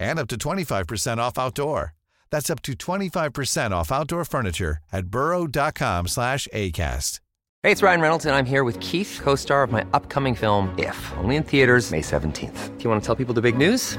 and up to 25% off outdoor. That's up to 25% off outdoor furniture at burrow.com slash ACAST. Hey, it's Ryan Reynolds, and I'm here with Keith, co star of my upcoming film, If, only in theaters, May 17th. Do you want to tell people the big news?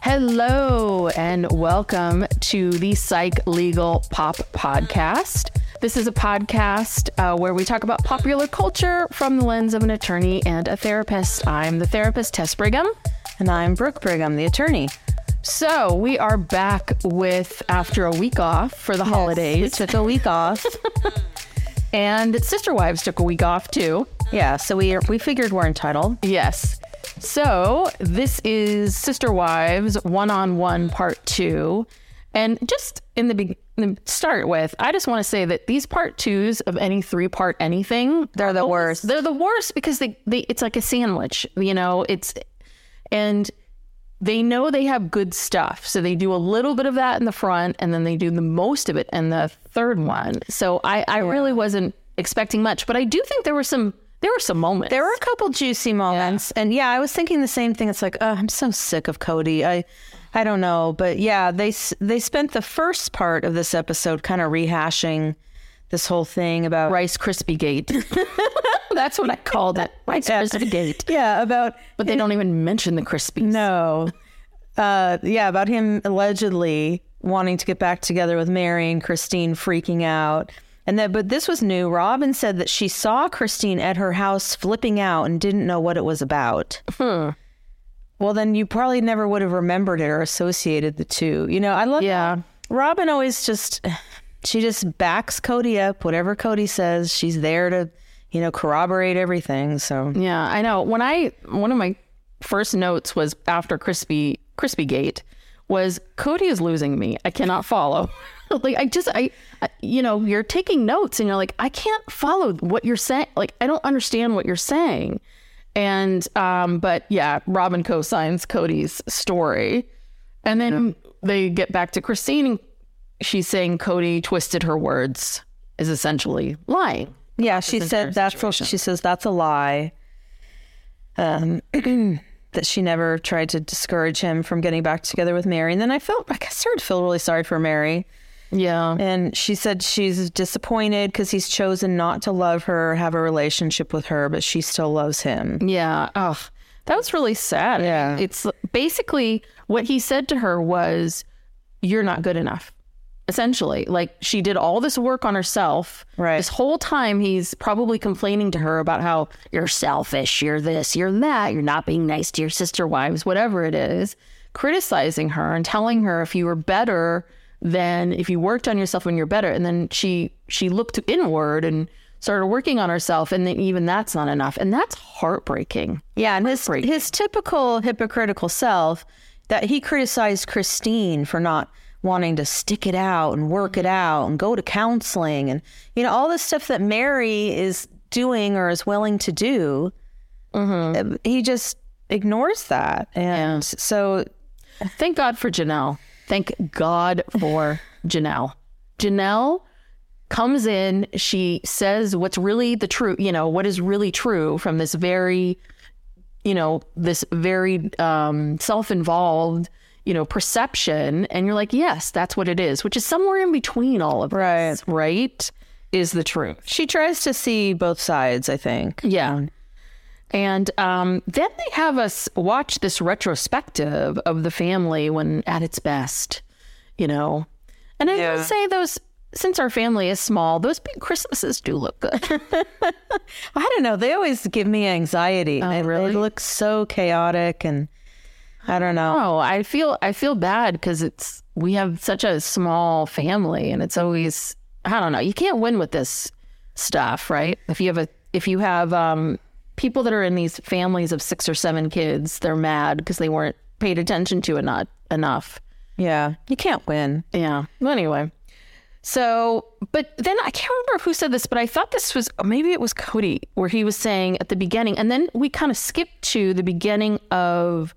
Hello, and welcome to the Psych Legal Pop Podcast. This is a podcast uh, where we talk about popular culture from the lens of an attorney and a therapist. I'm the therapist, Tess Brigham. And I'm Brooke Brigham, the attorney. So we are back with after a week off for the We holidays, took a week off. and Sister Wives took a week off too. yeah, so we we figured we're entitled. Yes. So this is Sister Wives One on One Part Two, and just in the be- to start with, I just want to say that these part twos of any three part anything, They're the worst. they're the worst because they, they it's like a sandwich, you know. It's and they know they have good stuff, so they do a little bit of that in the front, and then they do the most of it in the third one. So I I really wasn't expecting much, but I do think there were some there were some moments. There were a couple juicy moments, and yeah, I was thinking the same thing. It's like, oh, I'm so sick of Kody. I, I don't know, but yeah, they they spent the first part of this episode kind of rehashing this whole thing about Rice Krispie Gate. That's what I called it. Rice Yeah. Krispie Gate. yeah about But they don't even mention the Krispies. no, uh, yeah, about him allegedly wanting to get back together with Meri and Christine freaking out. And that, but this was new. Robyn said that she saw Christine at her house flipping out and didn't know what it was about. Hmm. Well, then you probably never would have remembered it or associated the two. You know, I love. Yeah. Robyn always just, she just backs Kody up. Whatever Kody says, she's there to, you know, corroborate everything. So Yeah, I know. When I one of my first notes was after Crispy Crispy Gate was Kody is losing me. I cannot follow. like I just I, I you know, you're taking notes and you're like I can't follow what you're saying. Like I don't understand what you're saying. And um but yeah, Robyn co-signs Kody's story. And then they get back to Christine and she's saying Kody twisted her words is essentially lying. Yeah, she said that's situation. she says that's a lie. Um, that she never tried to discourage him from getting back together with Meri. And then I felt like I started to feel really sorry for Meri. Yeah. And she said she's disappointed because he's chosen not to love her, have a relationship with her, but she still loves him. Yeah. Oh, that was really sad. Yeah. It's basically what he said to her was, You're not good enough. Essentially, like she did all this work on herself. Right. This whole time, he's probably complaining to her about how you're selfish, you're this, you're that, you're not being nice to your sister wives, whatever it is, criticizing her and telling her if you were better, then if you worked on yourself when you're better. And then she she looked inward and started working on herself, and then even that's not enough, and that's heartbreaking. Yeah, and his his typical hypocritical self that he criticized Christine for not wanting to stick it out and work it out and go to counseling and you know all this stuff that Meri is doing or is willing to do. uh, He just ignores that, and so Thank God for Janelle. Thank God for Janelle. Janelle comes in, she says what's really the truth, you know, what is really true from this very you know, this very um, self-involved, you know, perception, and you're like, yes, that's what it is, which is somewhere in between all of Right. this, right? Is the truth. She tries to see both sides, I think. Yeah. And um, then they have us watch this retrospective of the family when at its best, you know. And I will Yeah. say those, since our family is small, those big Christmases do look good. I don't know. They always give me anxiety. Oh, they, really? they look so chaotic, and I don't know. oh, I feel I feel bad because it's we have such a small family, and it's always I don't know. You can't win with this stuff, right? If you have a if you have um, people that are in these families of six or seven kids, they're mad because they weren't paid attention to enough enough. Yeah, you can't win. Yeah. Well, anyway. So, but then I can't remember who said this, but I thought this was maybe it was Kody where he was saying at the beginning, and then we kind of skipped to the beginning of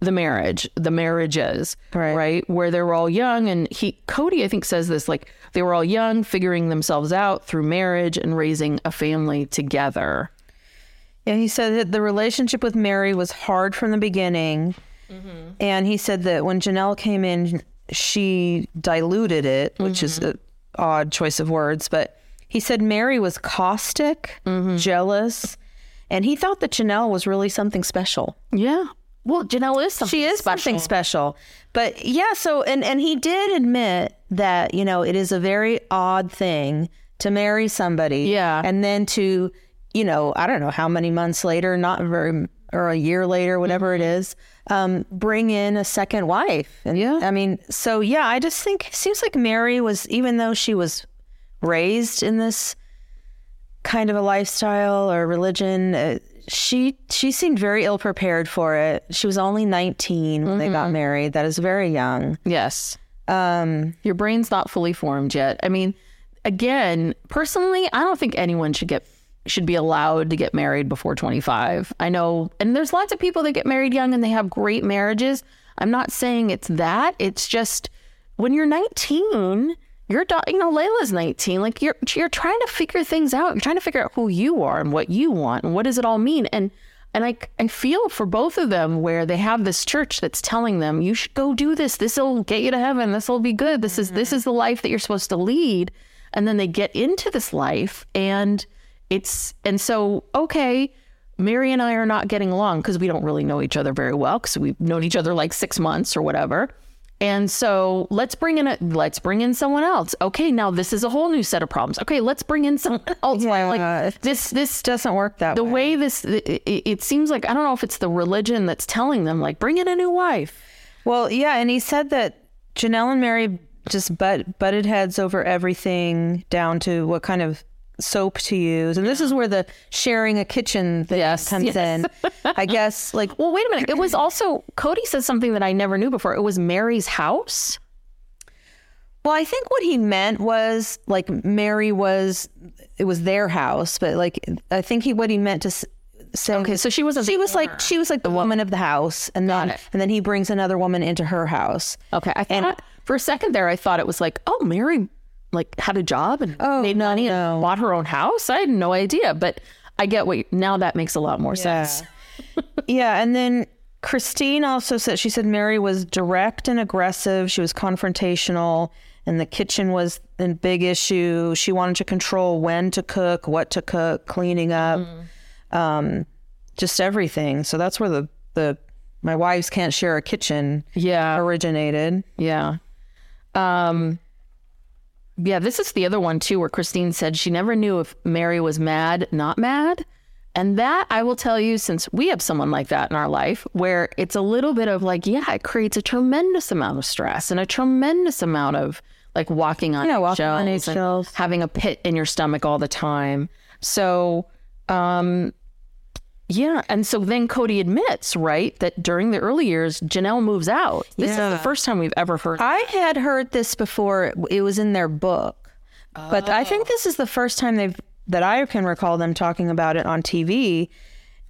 the marriage, the marriages, Right. right? Where they were all young, and he Kody I think says this like they were all young, figuring themselves out through marriage and raising a family together. Yeah, he said that the relationship with Meri was hard from the beginning. Mm-hmm. And he said that when Janelle came in, she diluted it, which is mm-hmm. an odd choice of words. But he said Meri was caustic, mm-hmm. jealous, and he thought that Janelle was really something special. Yeah. Well, Janelle is something she is special. something special. But yeah, so and and he did admit that you know it is a very odd thing to marry somebody, Yeah. and then to you know I don't know how many months later, not very or a year later, whatever it is, um, bring in a second wife. And Yeah. I mean, so yeah, I just think it seems like Meri was even though she was raised in this kind of a lifestyle or religion. Uh, she she seemed very ill prepared for it. She was only 19 when they got married. That is very young. Yes. Um, Your brain's not fully formed yet. I mean, again, personally, I don't think anyone should get should be allowed to get married before 25. I know, and there's lots of people that get married young and they have great marriages. I'm not saying it's that. It's just when you're 19, you're da- you know Layla's 19. Like you're you're trying to figure things out. You're trying to figure out who you are and what you want and what does it all mean. And and I I feel for both of them where they have this church that's telling them you should go do this. This will get you to heaven. This will be good. This is this mm-hmm. is the life that you're supposed to lead. And then they get into this life and it's and so okay Meri and I are not getting along because we don't really know each other very well because we've known each other like six months or whatever. And so let's bring in a let's bring in someone else. Okay, now this is a whole new set of problems. Okay, let's bring in someone else. Yeah, like this this doesn't work that the way. way this it, it seems like I don't know if it's the religion that's telling them like bring in a new wife. Well, yeah, and he said that Janelle and Meri just butt, butted heads over everything down to what kind of soap to use. And this is where the sharing a kitchen thing Yes, comes yes. in. I guess like Well, wait a minute. It was also Kody said something that I never knew before. It was Meri's house. Well, I think what he meant was like Meri was it was their house, but like I think he what he meant to say Okay, so she wasn't she was like she was like the woman of the house and then and then he brings another woman into her house. Okay, I And- thought for a second there I thought it was like oh Meri like had a job and Oh, made money no. and bought her own house. I had no idea, but I get what you, now that makes a lot more sense. Yeah, and then Christine also said she said Meri was direct and aggressive. She was confrontational, and the kitchen was a big issue. She wanted to control when to cook, what to cook, cleaning up, um, just everything. So that's where the the my wives can't share a kitchen Yeah. originated. Yeah. Um yeah, this is the other one too where Christine said she never knew if Meri was mad, not mad. And that I will tell you since we have someone like that in our life where it's a little bit of like, yeah, it creates a tremendous amount of stress and a tremendous amount of like walking on Yeah, walking on eggshells having a pit in your stomach all the time. So um yeah, and so then Kody admits, right, that during the early years, Janelle moves out. This is the first time we've ever heard. I had heard this before. It was in their book, but I think oh. this is the first time they've that I can recall them talking about it on TV.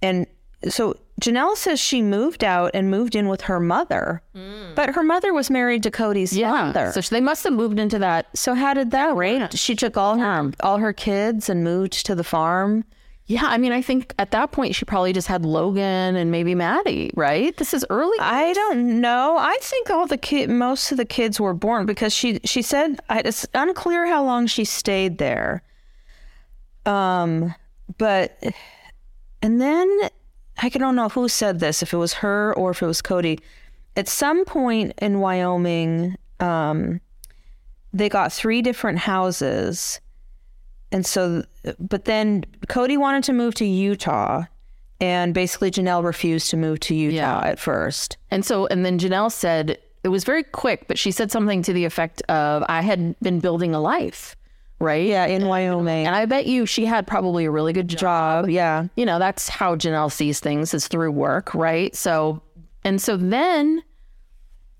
And so Janelle says she moved out and moved in with her mother, mm. but her mother was married to Kody's yeah, father. so they must have moved into that. So how did that work? She took all her all her kids and moved to the farm. Yeah, I mean, I think at that point she probably just had Logan and maybe Maddie, right? This is early. I don't know. I think all the kid, most of the kids were born because she she said it's unclear how long she stayed there. Um, but and then I don't know who said this, if it was her or if it was Kody. At some point in Wyoming, um, they got three different houses, and so, but then Kody wanted to move to Utah. And basically, Janelle refused to move to Utah Yeah. at first. And so, and then Janelle said, it was very quick, but she said something to the effect of, I had been building a life, right? Yeah, in Wyoming. And I bet you she had probably a really good job. yeah. You know, that's how Janelle sees things is through work, right? So, and so then,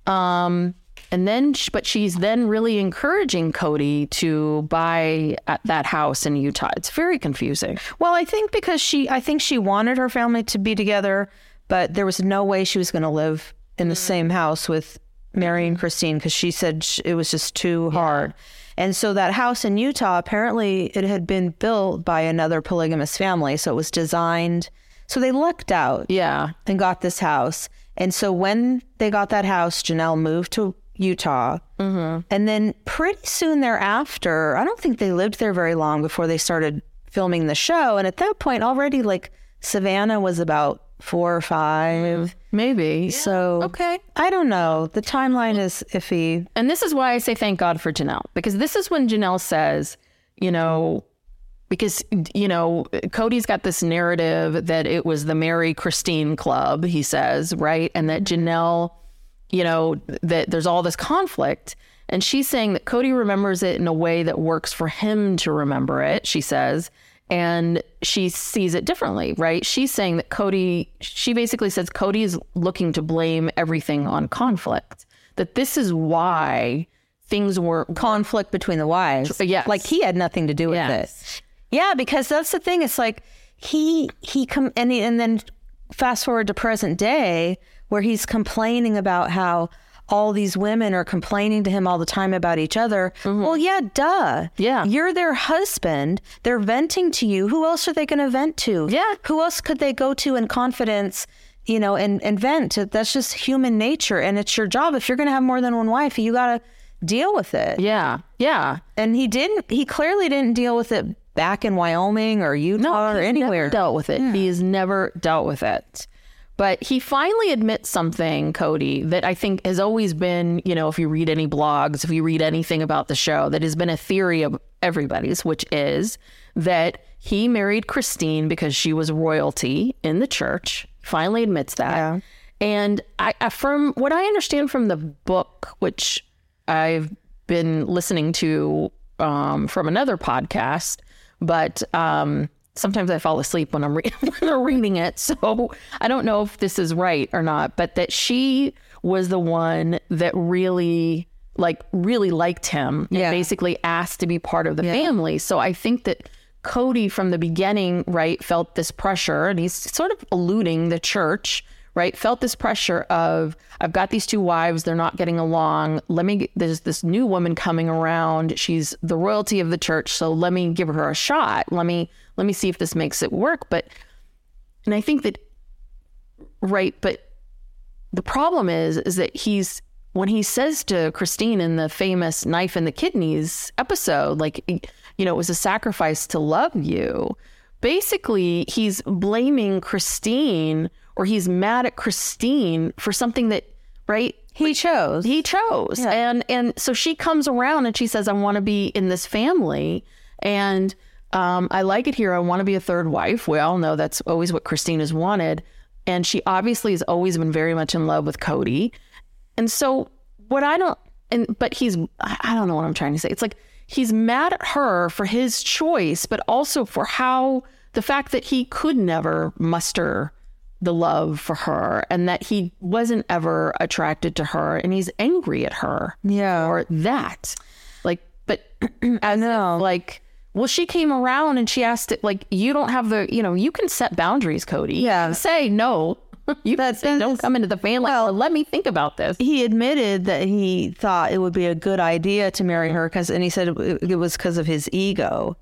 um, and then, but she's then really encouraging Kody to buy at that house in Utah. It's very confusing. Well, I think because she, I think she wanted her family to be together, but there was no way she was going to live in the mm-hmm. same house with Meri and mm-hmm. Christine because she said it was just too hard. And so that house in Utah, apparently it had been built by another polygamous family. So it was designed. So they lucked out Yeah. and got this house. And so when they got that house, Janelle moved to Utah. Mm-hmm. And then pretty soon thereafter, I don't think they lived there very long before they started filming the show. And at that point, already like Savannah was about four or 5 Maybe. So Okay. I don't know. The timeline is iffy. And this is why I say thank God for Janelle, because this is when Janelle says, you know, because, you know, Kody's got this narrative that it was the Meri Christine Club, he says, right? And that Janelle, you know, that there's all this conflict. And she's saying that Kody remembers it in a way that works for him to remember it, she says. And she sees it differently, right? She's saying that Kody, she basically says Kody is looking to blame everything on conflict, that this is why things were Conflict between the wives. Yes. Like he had nothing to do with Yes. it. Yeah, because that's the thing. It's like he he come and he, and then fast forward to present day where he's complaining about how all these women are complaining to him all the time about each other. Mm-hmm. Well, yeah, duh. Yeah. You're their husband. They're venting to you. Who else are they going to vent to? Yeah. Who else could they go to in confidence? You know, and, and vent. That's just human nature. And it's your job. If you're going to have more than one wife, you got to deal with it. Yeah. Yeah. And he didn't, he clearly didn't deal with it back in Wyoming or Utah or he's anywhere. Hmm. Never dealt with it. He's never dealt with it. But he finally admits something, Kody, that I think has always been, you know, if you read any blogs, if you read anything about the show, that has been a theory of everybody's, which is that he married Christine because she was royalty in the church. Finally admits that. Yeah. And I, I, from what I understand from the book, which I've been listening to um, from another podcast, but um, sometimes I fall asleep when I'm, re- when I'm reading it. So I don't know if this is right or not, but that she was the one that really like really liked him and basically asked to be part of the family. So I think that Kody from the beginning, right, felt this pressure and he's sort of eluding the church, right, felt this pressure of I've got these two wives, they're not getting along. Let me get- there's this new woman coming around. She's the royalty of the church, so let me give her a shot. Let me let me see if this makes it work. But and I think that right, but the problem is is that he's when he says to Christine in the famous knife in the kidneys episode, like you know, it was a sacrifice to love you. Basically, he's blaming Christine or he's mad at Christine for something that right He chose. he chose and and so she comes around and she says i want to be in this family and um, i like it here. I want to be a third wife. We all know that's always what christine has wanted. And she obviously has always been very much in love with kody. And so what i don't and but he's i don't know what i'm trying to say. It's like he's mad at her for his choice but also for how the fact that he could never muster the love for her and that he wasn't ever attracted to her and he's angry at her Yeah. for that. Like but i know like well she came around and she asked it like you don't have the you know you can set boundaries kody Yeah. say no you can say don't come into the family well let me think about this he admitted that he thought it would be a good idea to marry her because, and he said it, it was because of his ego.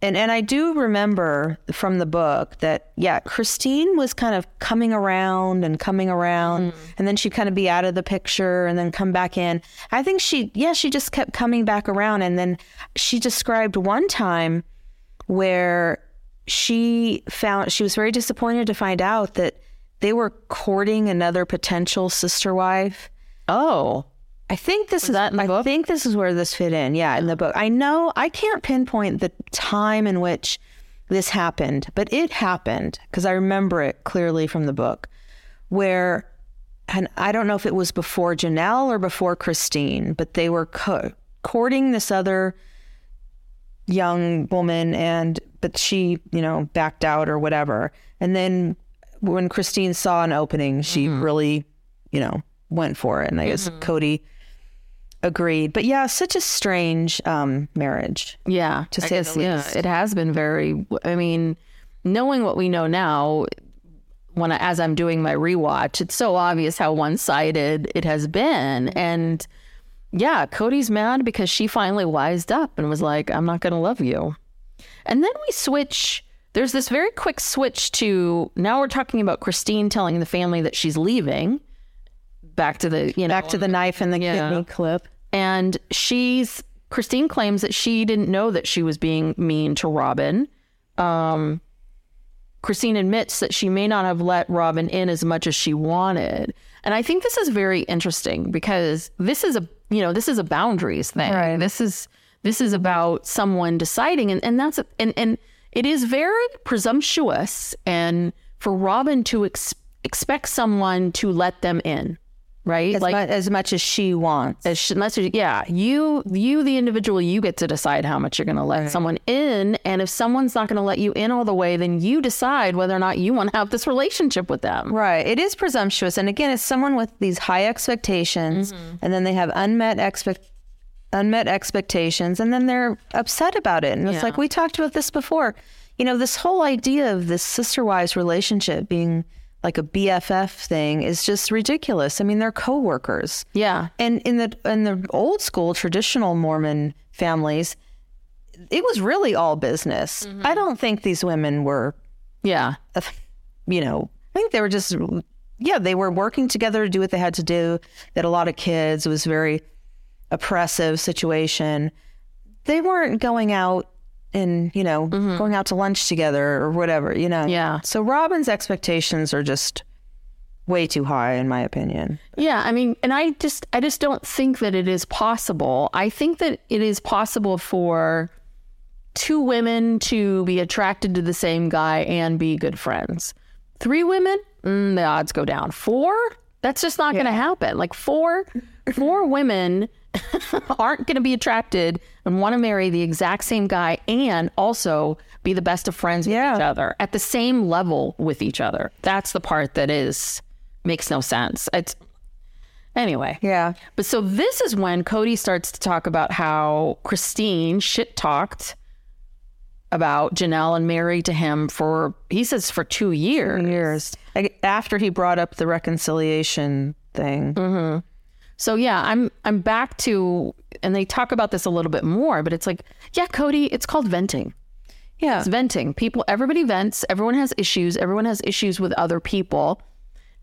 And and I do remember from the book that yeah, Christine was kind of coming around and coming around, mm. and then she'd kind of be out of the picture and then come back in. I think she yeah she just kept coming back around, and then she described one time where she found she was very disappointed to find out that they were courting another potential sister wife. Oh, I think this is that I book? think this is where this fit in. Yeah, in the oh. book. I know I can't pinpoint the time in which this happened, but it happened because I remember it clearly from the book where and I don't know if it was before Janelle or before Christine, but they were co- courting this other young woman and but she, you know, backed out or whatever. And then when Christine saw an opening, she mm-hmm. really, you know, went for it. And I guess mm-hmm. Kody agreed. But yeah, such a strange um, marriage. yeah. To say the yeah, least. it has been very. I mean, knowing what we know now, when I, as I'm doing my rewatch, it's so obvious how one sided it has been, and yeah, Kody's mad because she finally wised up and was like, "I'm not going to love you," and then we switch. There's this very quick switch to now we're talking about Christine telling the family that she's leaving. Back to the you know Back to the knife and the Yeah. kidney clip. and she's Christine claims that she didn't know that she was being mean to Robyn. Um, Christine admits that she may not have let Robyn in as much as she wanted, and I think this is very interesting because this is a you know this is a boundaries thing. Right. This is this is about someone deciding, and and that's a, and and it is very presumptuous and for Robyn to ex- expect someone to let them in, right? As, mu- as much as she wants. as sh- unless you, yeah, you, you, the individual, you get to decide how much you're going to let someone in, and if someone's not going to let you in all the way, then you decide whether or not you want to have this relationship with them. Right. It is presumptuous. And again, it's someone with these high expectations mm-hmm. and then they have unmet expect unmet expectations and then they're upset about it. And it's Yeah. like we talked about this before. You know, this whole idea of this sister wives relationship being like a BFF thing is just ridiculous. I mean, they're coworkers. Yeah, And in the in the old school traditional Mormon families, it was really all business. Mm-hmm. I don't think these women were yeah, you know, I think they were just, yeah, they were working together to do what they had to do. They had a lot of kids. It was a very oppressive situation. They weren't going out and, you know, going out to lunch together or whatever, you know. Yeah. So Robyn's expectations are just way too high, in my opinion. yeah. I mean, and I just, I just don't think that it is possible. I think that it is possible for two women to be attracted to the same guy and be good friends. Three women, mm, the odds go down. Four, that's just not going to happen. Like four, four women aren't going to be attracted and want to marry the exact same guy and also be the best of friends with Yeah. each other at the same level with each other. That's the part that is makes no sense. It's anyway. Yeah. But so this is when Kody starts to talk about how Christine shit talked about Janelle and Meri to him for he says for two years. Years. After he brought up the reconciliation thing. Mm-hmm. So yeah, I'm I'm back to and they talk about this a little bit more, but it's like, yeah, Kody, it's called venting. Yeah. It's venting. People everybody vents, everyone has issues, everyone has issues with other people.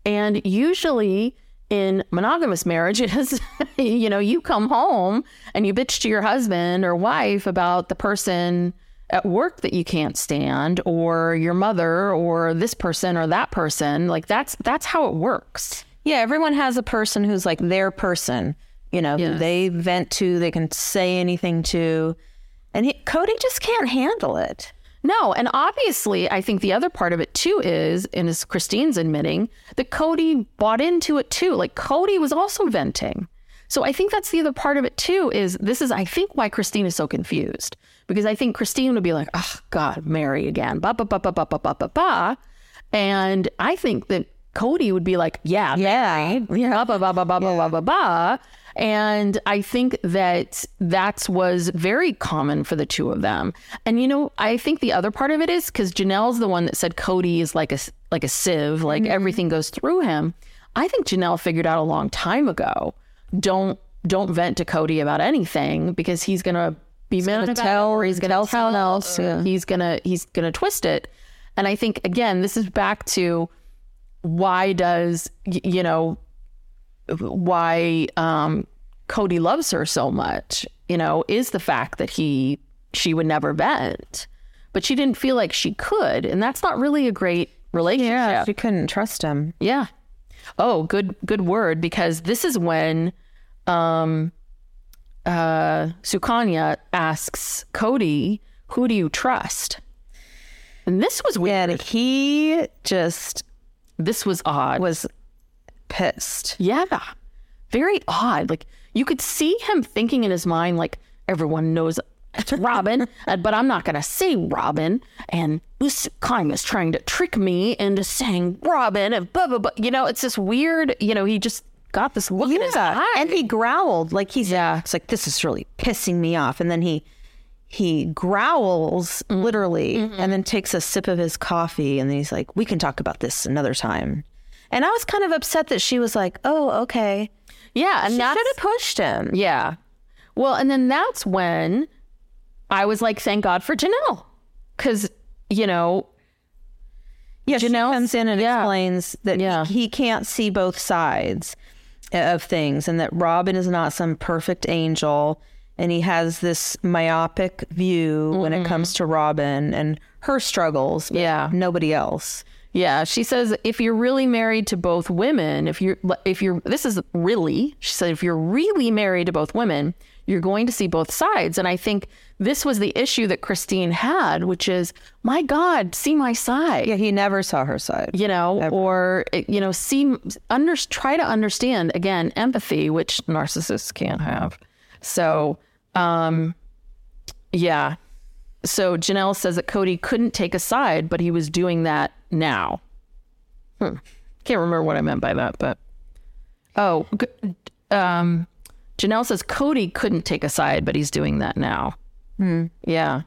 And usually in monogamous marriages, you know, you come home and you bitch to your husband or wife about the person at work that you can't stand or your mother or this person or that person. Like that's that's how it works. Yeah, everyone has a person who's like their person, you know, they vent to, they can say anything to. And he, Kody just can't handle it. No, and obviously, I think the other part of it too is, and as Christine's admitting, that Kody bought into it too. Like Kody was also venting. So I think that's the other part of it too. Is this is I think why Christine is so confused because I think Christine would be like, oh God, Meri again, ba ba ba ba ba ba ba ba ba, and I think that Kody would be like, yeah, yeah, yeah, blah, blah, blah, blah, blah, yeah. blah, blah, blah. And I think that that was very common for the two of them. And you know, I think the other part of it is because Janelle's the one that said Kody is like a like a sieve, like mm-hmm. everything goes through him. I think Janelle figured out a long time ago. Don't don't vent to Kody about anything because he's gonna be mad gonna tell, or he's gonna tell someone else. Or... Yeah. He's gonna he's gonna twist it. And I think again, this is back to why does you know why um, Kody loves her so much? You know, is the fact that he she would never vent, but she didn't feel like she could, and that's not really a great relationship. Yeah, she couldn't trust him. Yeah. Oh, good good word because this is when um uh Sukanya asks Kody, "Who do you trust?" And this was weird. And he just this was odd. was pissed. yeah. Very odd. Like you could see him thinking in his mind like everyone knows it's Robyn, but I'm not going to say Robyn. And Sukanya's trying to trick me into saying Robyn and blah, blah, blah. You know, it's this weird, you know, he just got this look in his eye. and he growled like he's yeah. It's like this is really pissing me off, and then he he growls Mm-hmm. literally, and then takes a sip of his coffee, and then he's like, "We can talk about this another time." And I was kind of upset that she was like, "Oh, okay." yeah. And She that's, should have pushed him. Yeah. Well, and then that's when I was like, thank God for Janelle. Because, you know, Yeah, Janelle- comes in and yeah. explains that Yeah. he can't see both sides of things, and that Robyn is not some perfect angel, and he has this myopic view when it mm-hmm. comes to Robyn and her struggles. but Yeah. nobody else. yeah, she says if you're really married to both women, if you're, if you're, this is really, she said, if you're really married to both women, you're going to see both sides. And I think this was the issue that Christine had, which is, my God, see my side. Yeah, he never saw her side. you know, or eh, you know, see, under, try to understand again empathy, which narcissists can't have. So, um, yeah. So Janelle says that Kody couldn't take a side, but he was doing that now. Hmm. Can't remember what I meant by that, but oh, um, Janelle says Kody couldn't take a side, but he's doing that now. Hmm. Yeah.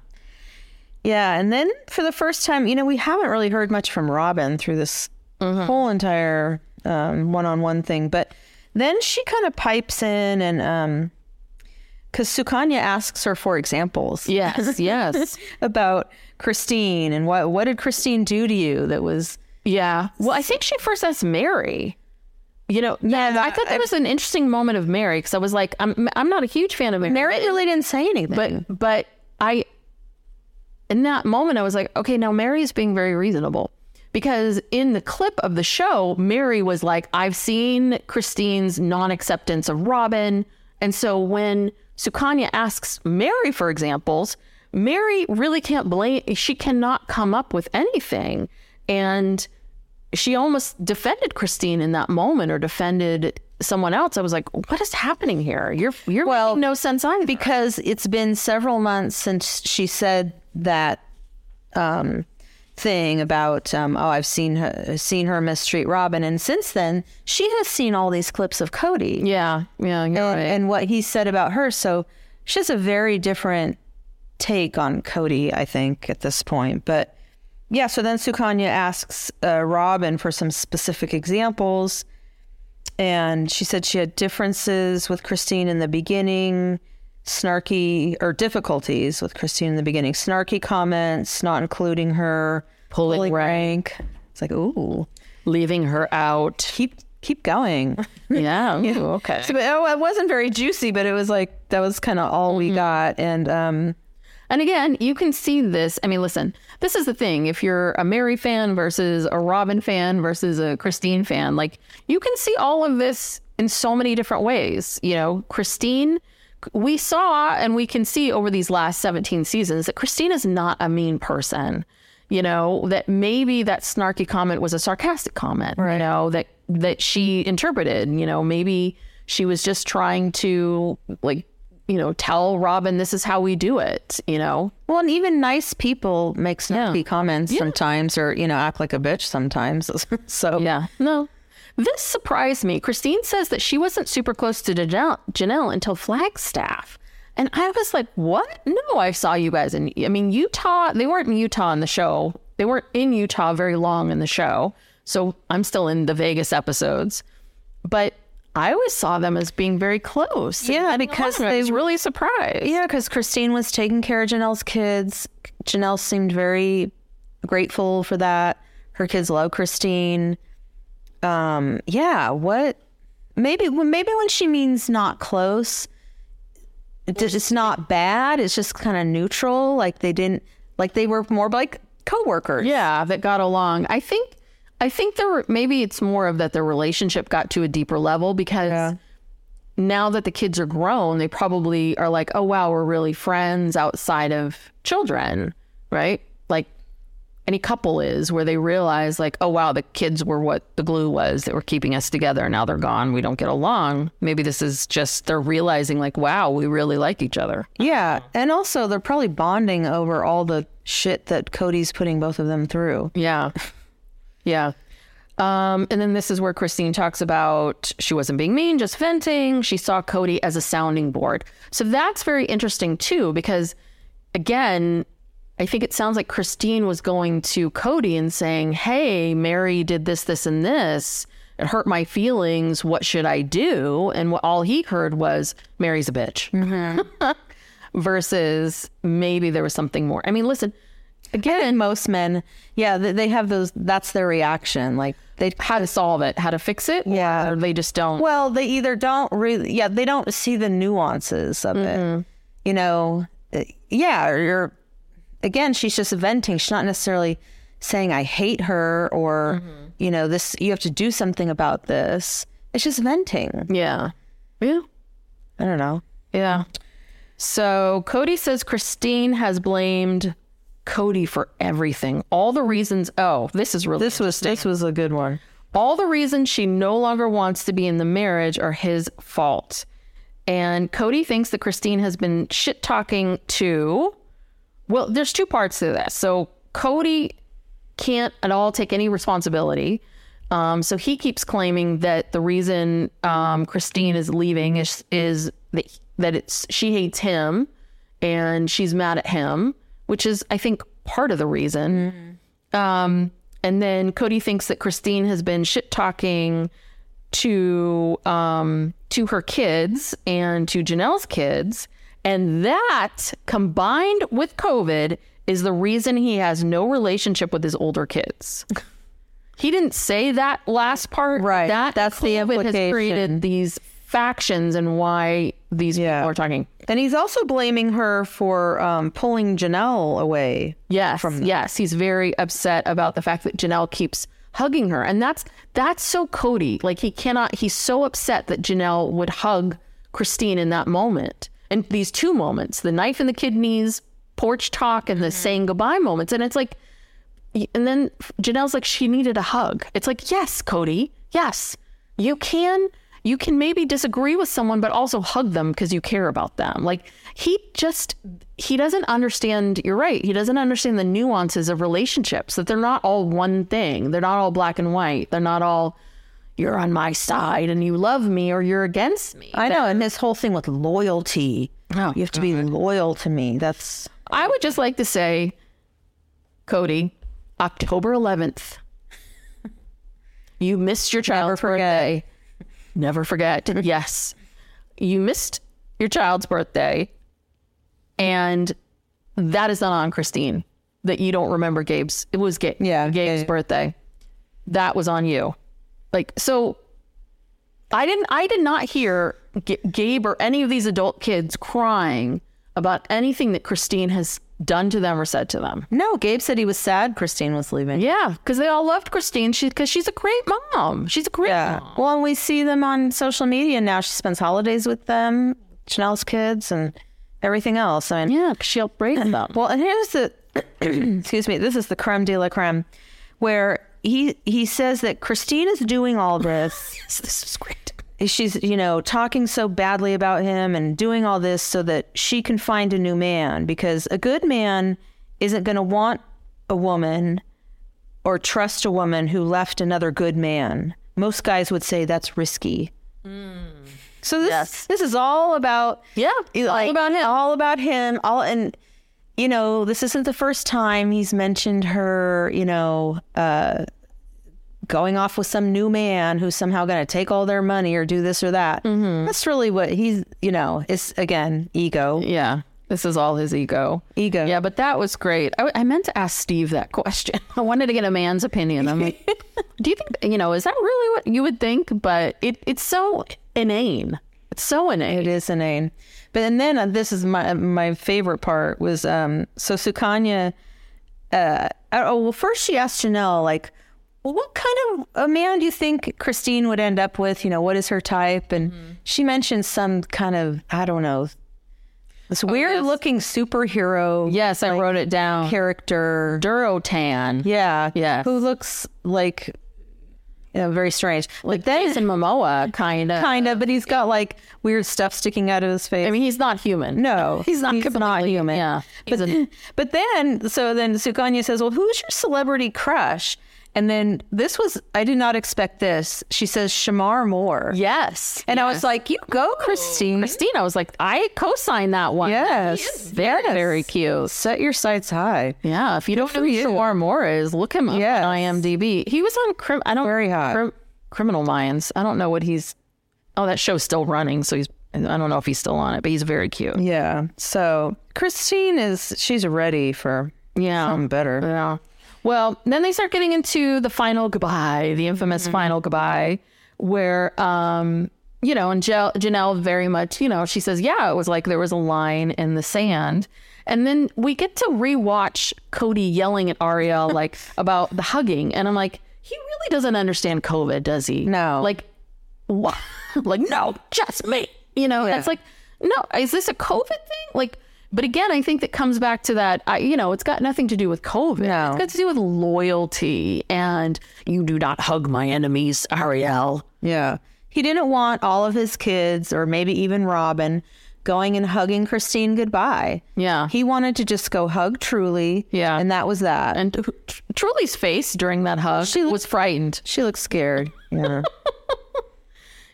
Yeah, and then for the first time, you know, we haven't really heard much from Robyn through this whole entire um, one-on-one thing, but then she kind of pipes in and um because Sukanya asks her for examples Yes. Yes. about Christine and what what did Christine do to you that was Yeah. Well, I think she first asked Meri. You know, yeah, I thought that was an interesting moment of Meri because I was like, I'm I'm not a huge fan of Meri, Meri really didn't say anything. but but I in that moment I was like, okay, now Meri is being very reasonable because in the clip of the show, Meri was like, I've seen Christine's non-acceptance of Robyn, and so when Sukanya asks Meri for examples, Meri really can't blame. She cannot come up with anything, and she almost defended Christine in that moment or defended someone else. I was like, what is happening here? You're you're Well, making no sense either. because it's been several months since she said that um, thing about um, oh I've seen her seen her mistreat Robyn, and since then she has seen all these clips of Kody yeah, yeah, and, right. and what he said about her. So she has a very different take on Kody, I think, at this point. But yeah, so then Sukanya asks uh, Robyn for some specific examples. And she said she had differences with Christine in the beginning, snarky or difficulties with Christine in the beginning, snarky comments, not including her, Pulling rank. It's like, ooh, leaving her out. keep keep going. Yeah. ooh, okay. So, but, oh, it wasn't very juicy, but it was like that was kind of all we got. And um, And again, you can see this. I mean, listen, this is the thing. If you're a Meri fan versus a Robyn fan versus a Christine fan, like you can see all of this in so many different ways. You know, Christine, we saw and we can see over these last 17 seasons that Christine is not a mean person. You know, that maybe that snarky comment was a sarcastic comment, you know, that that she interpreted, you know, maybe she was just trying to like you know, tell Robyn this is how we do it, you know? well, and even nice people make snarky Yeah. comments sometimes, or you know, act like a bitch sometimes. so Yeah. No. This surprised me. Christine says that she wasn't super close to Janelle, Janelle until Flagstaff. And I was like, what? No, I saw you guys in, I mean, Utah, they weren't in Utah in the show. They weren't in Utah very long in the show. So I'm still in the Vegas episodes. But I always saw them as being very close. Yeah, because they- was really surprised. Yeah, because Christine was taking care of Janelle's kids. Janelle seemed very grateful for that. Her kids love Christine. Um, yeah, what? Maybe maybe when she means not close, it- it's not bad. It's just kind of neutral. Like they didn't like they were more like coworkers. Yeah, that got along. I think I think there were maybe it's more of that their relationship got to a deeper level because now that the kids are grown, they probably are like, "Oh wow, we're really friends outside of children." Right? Any couple is where they realize like, "Oh wow, the kids were what the glue was that were keeping us together. Now they're gone. We don't get along." Maybe this is just they're realizing like, "Wow, we really like each other." Yeah, and also they're probably bonding over all the shit that Kody's putting both of them through. Yeah. Yeah. Um, and then this is where Christine talks about she wasn't being mean, just venting. She saw Kody as a sounding board. So that's very interesting too, because again, I think it sounds like Christine was going to Kody and saying, Hey, Meri did this, this, and this. It hurt my feelings. What should I do? And what all he heard was, Meri's a bitch. Versus maybe there was something more. I mean, listen, Again, most men, yeah, they, have those. That's their reaction. Like they, how to solve it, how to fix it. Yeah. Or they just don't. well, they either don't really, yeah, they don't see the nuances of it. You know, Uh, yeah, or you're again, she's just venting. She's not necessarily saying I hate her or mm-hmm. you know this. You have to do something about this. It's just venting. yeah. Yeah. I don't know. Yeah. So Kody says Christine has blamed Kody for everything. All the reasons. Oh, this is really This was this was a good one. all the reasons she no longer wants to be in the marriage are his fault. And Kody thinks that Christine has been shit talking to. Well, there's two parts to this. So Kody can't at all take any responsibility. Um, so he keeps claiming that the reason um, Christine is leaving is is that that it's she hates him and she's mad at him, which is I think part of the reason. Um, and then Kody thinks that Christine has been shit talking to um, to her kids and to Janelle's kids, and that combined with COVID is the reason he has no relationship with his older kids. He didn't say that last part. Right. That That's the COVID has implication. created these factions and why these Yeah. people are talking. And he's also blaming her for um, pulling Janelle away. Yes, yes, he's very upset about the fact that Janelle keeps hugging her, and that's that's so Kody. Like he cannot. He's so upset that Janelle would hug Christine in that moment, and these two moments: the knife in the kidneys, porch talk, and the mm-hmm. saying goodbye moments. And it's like, and then Janelle's like, she needed a hug. It's like, yes, Kody, yes, you can. You can maybe disagree with someone, but also hug them because you care about them. Like he just, he doesn't understand. You're right. He doesn't understand the nuances of relationships. That they're not all one thing. They're not all black and white. They're not all you're on my side and you love me or you're against me. I know, and this whole thing with loyalty. Oh, you have to be loyal to me. That's I would just like to say, Kody, October 11th, you missed your child's birthday. Never forget. yes. You missed your child's birthday. And that is not on Christine that you don't remember Gabe's. It was Gabe, Yeah, Gabe's Gabe. birthday. That was on you. Like, so I didn't, I did not hear G- Gabe or any of these adult kids crying about anything that Christine has done to them or said to them. no. Gabe said he was sad Christine was leaving. Yeah, because they all loved Christine. She because she's a great mom. She's a great Yeah. mom. Well, and we see them on social media now. She spends holidays with them, Janelle's kids, and everything else. I mean, Yeah, 'cause she'll raise them. Well, and here's the excuse me. This is the creme de la creme, where he he says that Christine is doing all this. this is great. She's you know talking so badly about him and doing all this so that she can find a new man because a good man isn't going to want a woman or trust a woman who left another good man. Most guys would say that's risky. Mm. So this Yes. this is all about Yeah, all about him. all about him. All and you know, this isn't the first time he's mentioned her. You know, uh, going off with some new man who's somehow going to take all their money or do this or that. That's really what he's, you know, it's again, ego. Yeah. This is all his ego. Ego. Yeah, but that was great. I, I meant to ask Steve that question. I wanted to get a man's opinion. I'm like, do you think, you know, is that really what you would think? But it, it's so inane. It's so inane. It is inane. But and then uh, this is my my favorite part was um so Sukanya uh oh well first she asked Janelle like well, what kind of a man do you think Christine would end up with? You know, what is her type? And she mentioned some kind of I don't know this weird looking superhero Yes, I wrote it down. character. Durotan. Yeah, Yes. who looks like you know, very strange. Like Jason Momoa, kind of. kind of, but he's got like weird stuff sticking out of his face. I mean, he's not human. No, he's not. he's not human. Yeah, But, a, but then, so then Sukanya says, Well, who's your celebrity crush? And then this was, I did not expect this. She says, Shemar Moore. yes. And I was like, You go, Christine. Christine, I was like, I co-signed that one. Yes. He is very, very cute. Set your sights high. Yeah, if you don't know who you. Shemar Moore is, look him up Yes. on IMDb. He was on crim- I don't Very hot. Crim- Criminal Minds. I don't know what he's. Oh, that show's still running, so he's. I don't know if he's still on it, but he's very cute. Yeah. So Christine is, she's ready for Yeah, something better. Yeah. Well, then they start getting into the final goodbye, the infamous final goodbye, where, um, you know, and Jel- Janelle very much, you know, she says, yeah, it was like there was a line in the sand. And then we get to rewatch Kody yelling at Ariel, like, about the hugging. And I'm like, he really doesn't understand COVID, does he? No. Like, what? like, no, just me. You know, it's like, no, is this a COVID thing? Like, but again, I think that comes back to that. I, you know, it's got nothing to do with COVID. No. It's got to do with loyalty and you do not hug my enemies, Ariel. Yeah. He didn't want all of his kids or maybe even Robyn going and hugging Christine goodbye. Yeah. He wanted to just go hug Truely. Yeah. And that was that. And Tr- Truely's face during that hug She was frightened. she looked scared. Yeah.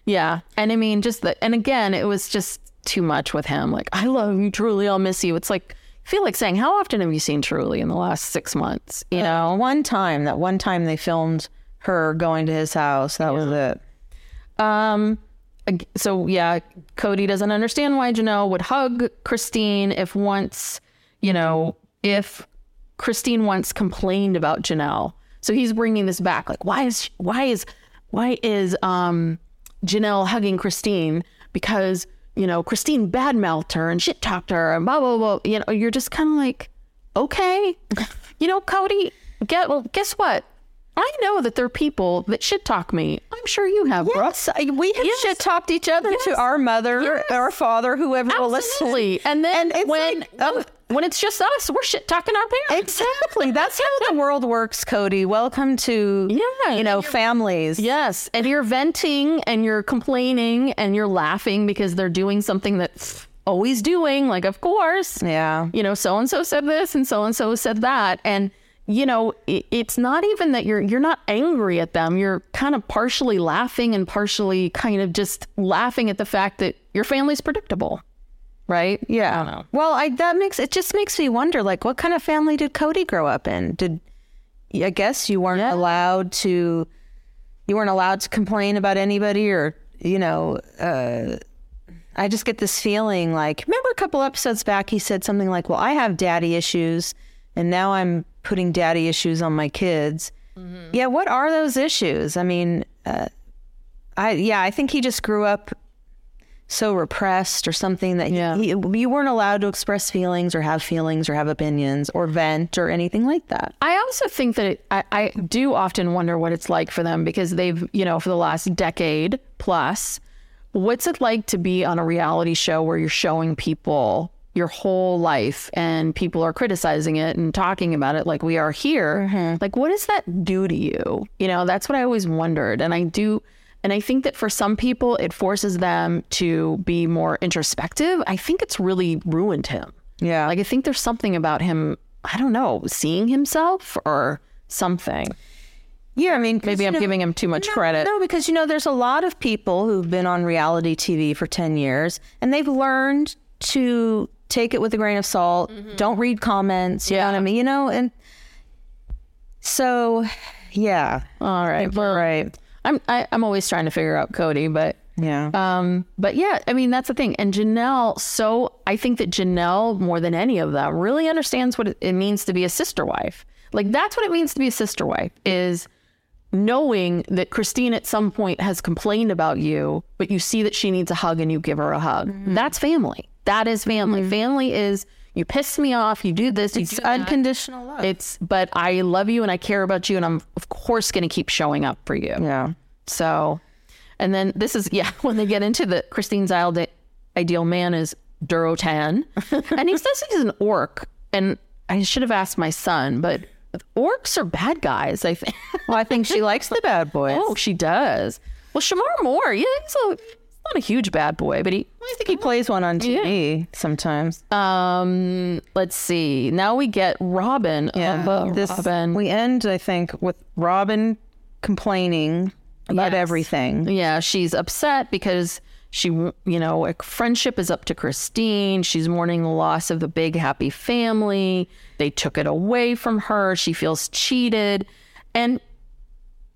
Yeah. And I mean, just the, and again, it was just too much with him. Like, I love you, Truely. I'll miss you. It's like, I feel like saying, how often have you seen Truely in the last six months? You know? one time, that one time they filmed her going to his house. That was it. Um, so yeah, Kody doesn't understand why Janelle would hug Christine if once, you know, if Christine once complained about Janelle. So he's bringing this back. Like, why is why is why is um Janelle hugging Christine because you know Christine badmouthed her and shit talked her and blah blah blah. You know, you're just kind of like, okay, you know, Kody. Get well. Guess what? I know that there are people that shit talk me. I'm sure you have, bro. Yes, we have Yes. shit talked each other Yes. to our mother, Yes. our father, whoever will listen. Absolutely. And then And when like, oh. When it's just us, we're shit talking our parents. Exactly. That's how the world works, Kody. Welcome to Yeah, you know families. Yes, and you're venting and you're complaining and you're laughing because they're doing something that's always doing. Like, of course, Yeah. you know, so and so said this and so and so said that, and you know, it, it's not even that you're you're not angry at them. You're kind of partially laughing and partially kind of just laughing at the fact that your family's predictable, right? Yeah. I don't know. Well, I that makes it just makes me wonder like what kind of family did Kody grow up in? Did I guess you weren't allowed to you weren't allowed to complain about anybody or you know uh I just get this feeling like remember a couple episodes back he said something like, "Well, I have daddy issues and now I'm putting daddy issues on my kids." Yeah, what are those issues? I mean, uh, I yeah, I think he just grew up so repressed or something that Yeah. he, you weren't allowed to express feelings or have feelings or have opinions or vent or anything like that. I also think that it, I, I do often wonder what it's like for them because they've, you know, for the last decade plus, what's it like to be on a reality show where you're showing people your whole life and people are criticizing it and talking about it like we are here? Mm-hmm. Like, what does that do to you? You know, that's what I always wondered. And I do. And I think that for some people, it forces them to be more introspective. I think it's really ruined him. Yeah. Like I think there's something about him, I don't know, seeing himself or something. Yeah, I mean, Maybe I'm know- giving him too much No, credit. No, because you know, there's a lot of people who've been on reality TV for 10 years and they've learned to take it with a grain of salt. Mm-hmm. Don't read comments. You know what I mean? You know, and so Yeah. All right. Well, Right. I'm I, I'm always trying to figure out Kody, but Yeah. um, but yeah, I mean that's the thing. And Janelle, so I think that Janelle more than any of them really understands what it, it means to be a sister wife. Like that's what it means to be a sister wife is knowing that Christine at some point has complained about you, but you see that she needs a hug and you give her a hug. That's family. That is family. Family is you piss me off, you do this, it's unconditional love. It's but I love you and I care about you and I'm of course going to keep showing up for you. yeah. So, and then this is yeah when they get into the Christine's ideal ideal man is Durotan, and he says he's an orc, and I should have asked my son, but orcs are bad guys. I think. Well, I think she likes the bad boys. oh, she does. Well, Shemar Moore, yeah, he's, a, not a huge bad boy, but he. I think he plays one on TV sometimes. Um, let's see. Now we get Robyn. Yeah. Oh, this Robyn. we end, I think, with Robyn complaining about Yes. everything. Yeah, she's upset because she, you know, like friendship is up to Christine. She's mourning the loss of the big happy family. They took it away from her. She feels cheated, and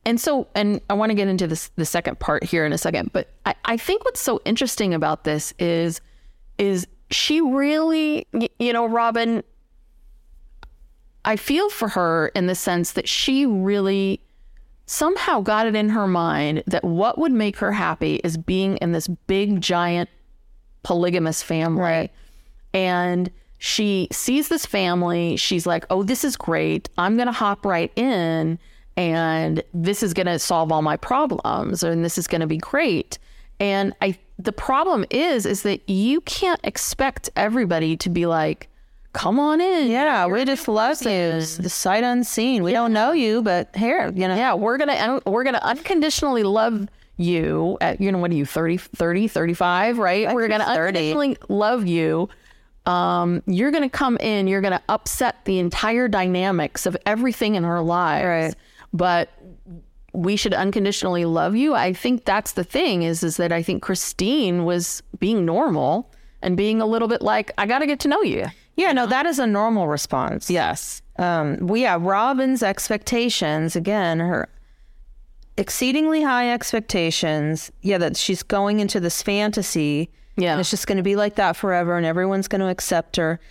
and so and I want to get into this the second part here in a second. But I, I think what's so interesting about this is is she really, you know, Robyn. I feel for her in the sense that she really somehow got it in her mind that what would make her happy is being in this big giant polygamous family. Right. And she sees this family, she's like, "Oh, this is great. I'm going to hop right in and this is going to solve all my problems and this is going to be great." And I the problem is is that you can't expect everybody to be like, "Come on in." Yeah, we just love you. The sight unseen. We don't know you, but here, you know. Yeah, we're going to we're going to unconditionally love you at you know what are you 30 30 35, right? we're going to 30. unconditionally love you. Um you're going to come in, you're going to upset the entire dynamics of everything in our lives. Right. But we should unconditionally love you. I think that's the thing is is that I think Christine was being normal and being a little bit like I got to get to know you. Yeah, no, that is a normal response. Yes. Um, well, yeah, Robyn's expectations, again, her exceedingly high expectations. Yeah, that she's going into this fantasy. Yeah. And it's just going to be like that forever and everyone's going to accept her.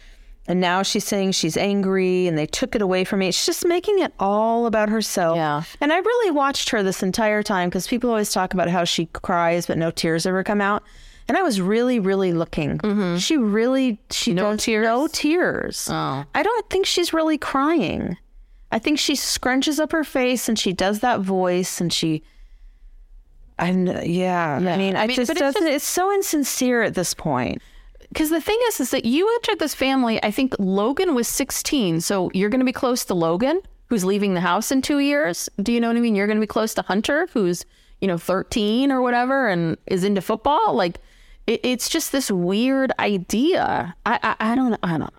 And now she's saying she's angry and they took it away from me. She's just making it all about herself. Yeah. And I really watched her this entire time because people always talk about how she cries but no tears ever come out. And I was really, really looking. Mm-hmm. She really, she No does tears? no tears. Oh. I don't think she's really crying. I think she scrunches up her face and she does that voice and she. I'm yeah. I mean, I, mean, just but it's doesn't. It's so insincere at this point. Because the thing is, is that you entered this family. I think Logan was 16, so you're going to be close to Logan, who's leaving the house in two years. Do you know what I mean? You're going to be close to Hunter, who's you know 13 or whatever, and is into football. Like, it, it's just this weird idea. I, I I don't I don't know.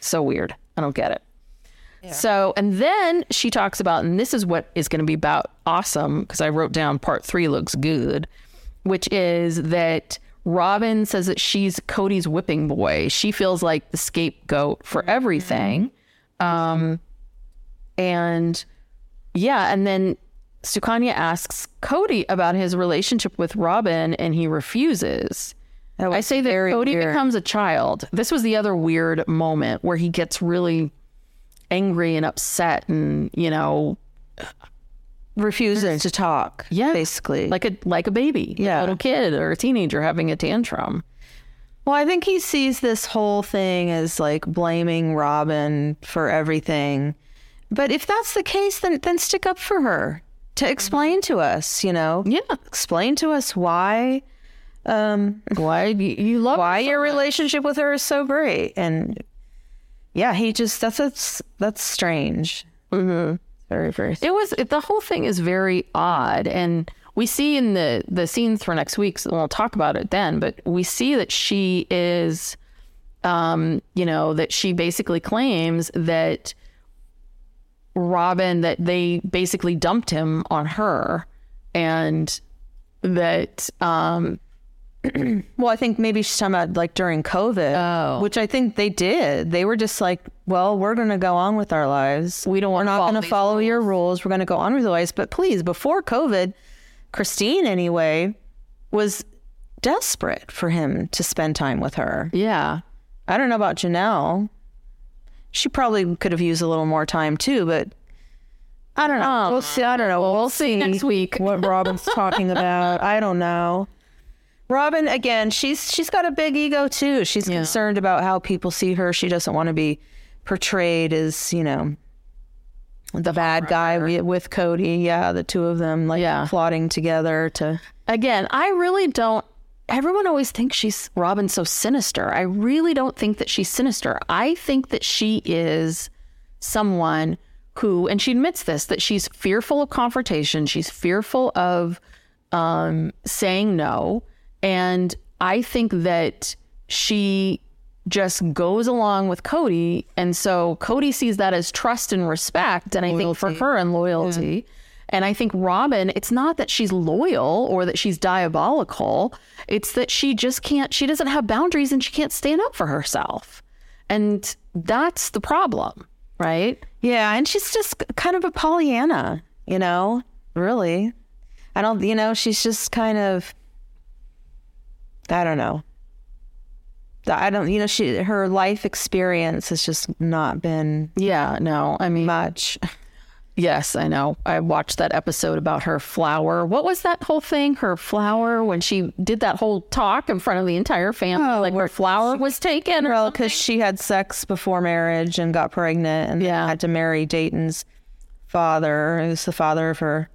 So weird. I don't get it. So, and then she talks about, and this is what is going to be about awesome because I wrote down part three looks good, which is that Robyn says that she's Kody's whipping boy. She feels like the scapegoat for everything. Um, and yeah, and then Sukanya asks Kody about his relationship with Robyn, and he refuses. I say that Kody weird. becomes a child. This was the other weird moment where he gets really angry and upset and, you know, refusing to talk. yeah, basically. like a like a baby, Yeah. a little kid or a teenager having a tantrum. Well, I think he sees this whole thing as like blaming Robyn for everything. But if that's the case, then then stick up for her to explain to us. You know, Yeah, explain to us why um, why you, you love why so your much. relationship with her is so great. And yeah, he just that's that's that's strange. Mm-hmm. Very very. It was the whole thing is very odd, and we see in the the scenes for next week. So we'll talk about it then. But we see that she is, um, you know, that she basically claims that Robyn that they basically dumped him on her, and that um, well, I think maybe she's talking about like during COVID, Oh. which I think they did. They were just like, well, we're going to go on with our lives. We don't We're not going to follow your rules. We're going to go on with our lives. But please, before COVID, Christine, anyway, was desperate for him to spend time with her. Yeah. I don't know about Janelle. She probably could have used a little more time too, but I don't know. Oh. we'll see. I don't know. We'll, see next week. what Robyn's talking about. I don't know. Robyn again, she's she's got a big ego too. She's Yeah. concerned about how people see her. She doesn't want to be portrayed as, you know, the bad guy with Kody. Yeah, the two of them like Yeah. plotting together to Again, I really don't. Everyone always thinks she's Robyn so sinister. I really don't think that she's sinister. I think that she is someone who, and she admits this, that she's fearful of confrontation. She's fearful of um, saying no. And I think that she just goes along with Kody. And so Kody sees that as trust and respect. And I think for her and loyalty. And I think Robyn, it's not that she's loyal or that she's diabolical. It's that she just can't, she doesn't have boundaries and she can't stand up for herself. And that's the problem, right? Yeah, and she's just kind of a Pollyanna, you know, really. I don't, you know, she's just kind of, I don't know. I don't, you know, she, her life experience has just not been Yeah, no, I mean, much. Yes, I know. I watched that episode about her flower. What was that whole thing? Her flower when she did that whole talk in front of the entire family, oh, like her flower was taken. Well, because she had sex before marriage and got pregnant and Yeah. had to marry Dayton's father, who's the father of her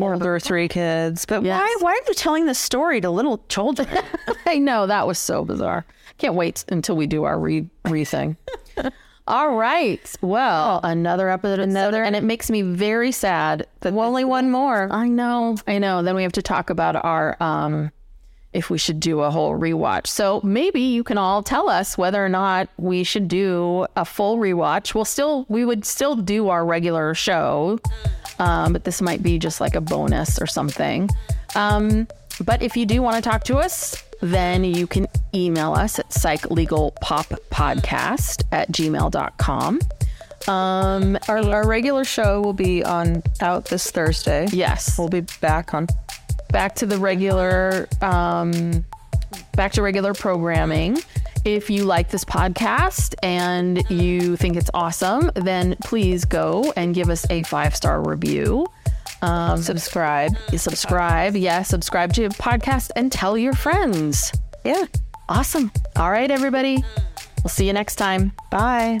older three kids. But Yes. why, why are you telling this story to little children? I know that was so bizarre. Can't wait until we do our re re thing. All right. Well, another episode, another, and it makes me very sad that Only one more. I know, I know. Then we have to talk about our um if we should do a whole rewatch. So maybe you can all tell us whether or not we should do a full rewatch. We'll still we would still do our regular show. Um, but this might be just like a bonus or something. Um, but if you do want to talk to us, then you can email us at psychlegalpoppodcast at gmail.com. Um, Our, our regular show will be on out this Thursday. yes. We'll be back on. Back to the regular um, back to regular programming. If you like this podcast and you think it's awesome then please go and give us a five star review. Um, subscribe. subscribe. Yeah subscribe to the podcast and tell your friends. Yeah. awesome. All right everybody. We'll see you next time. Bye.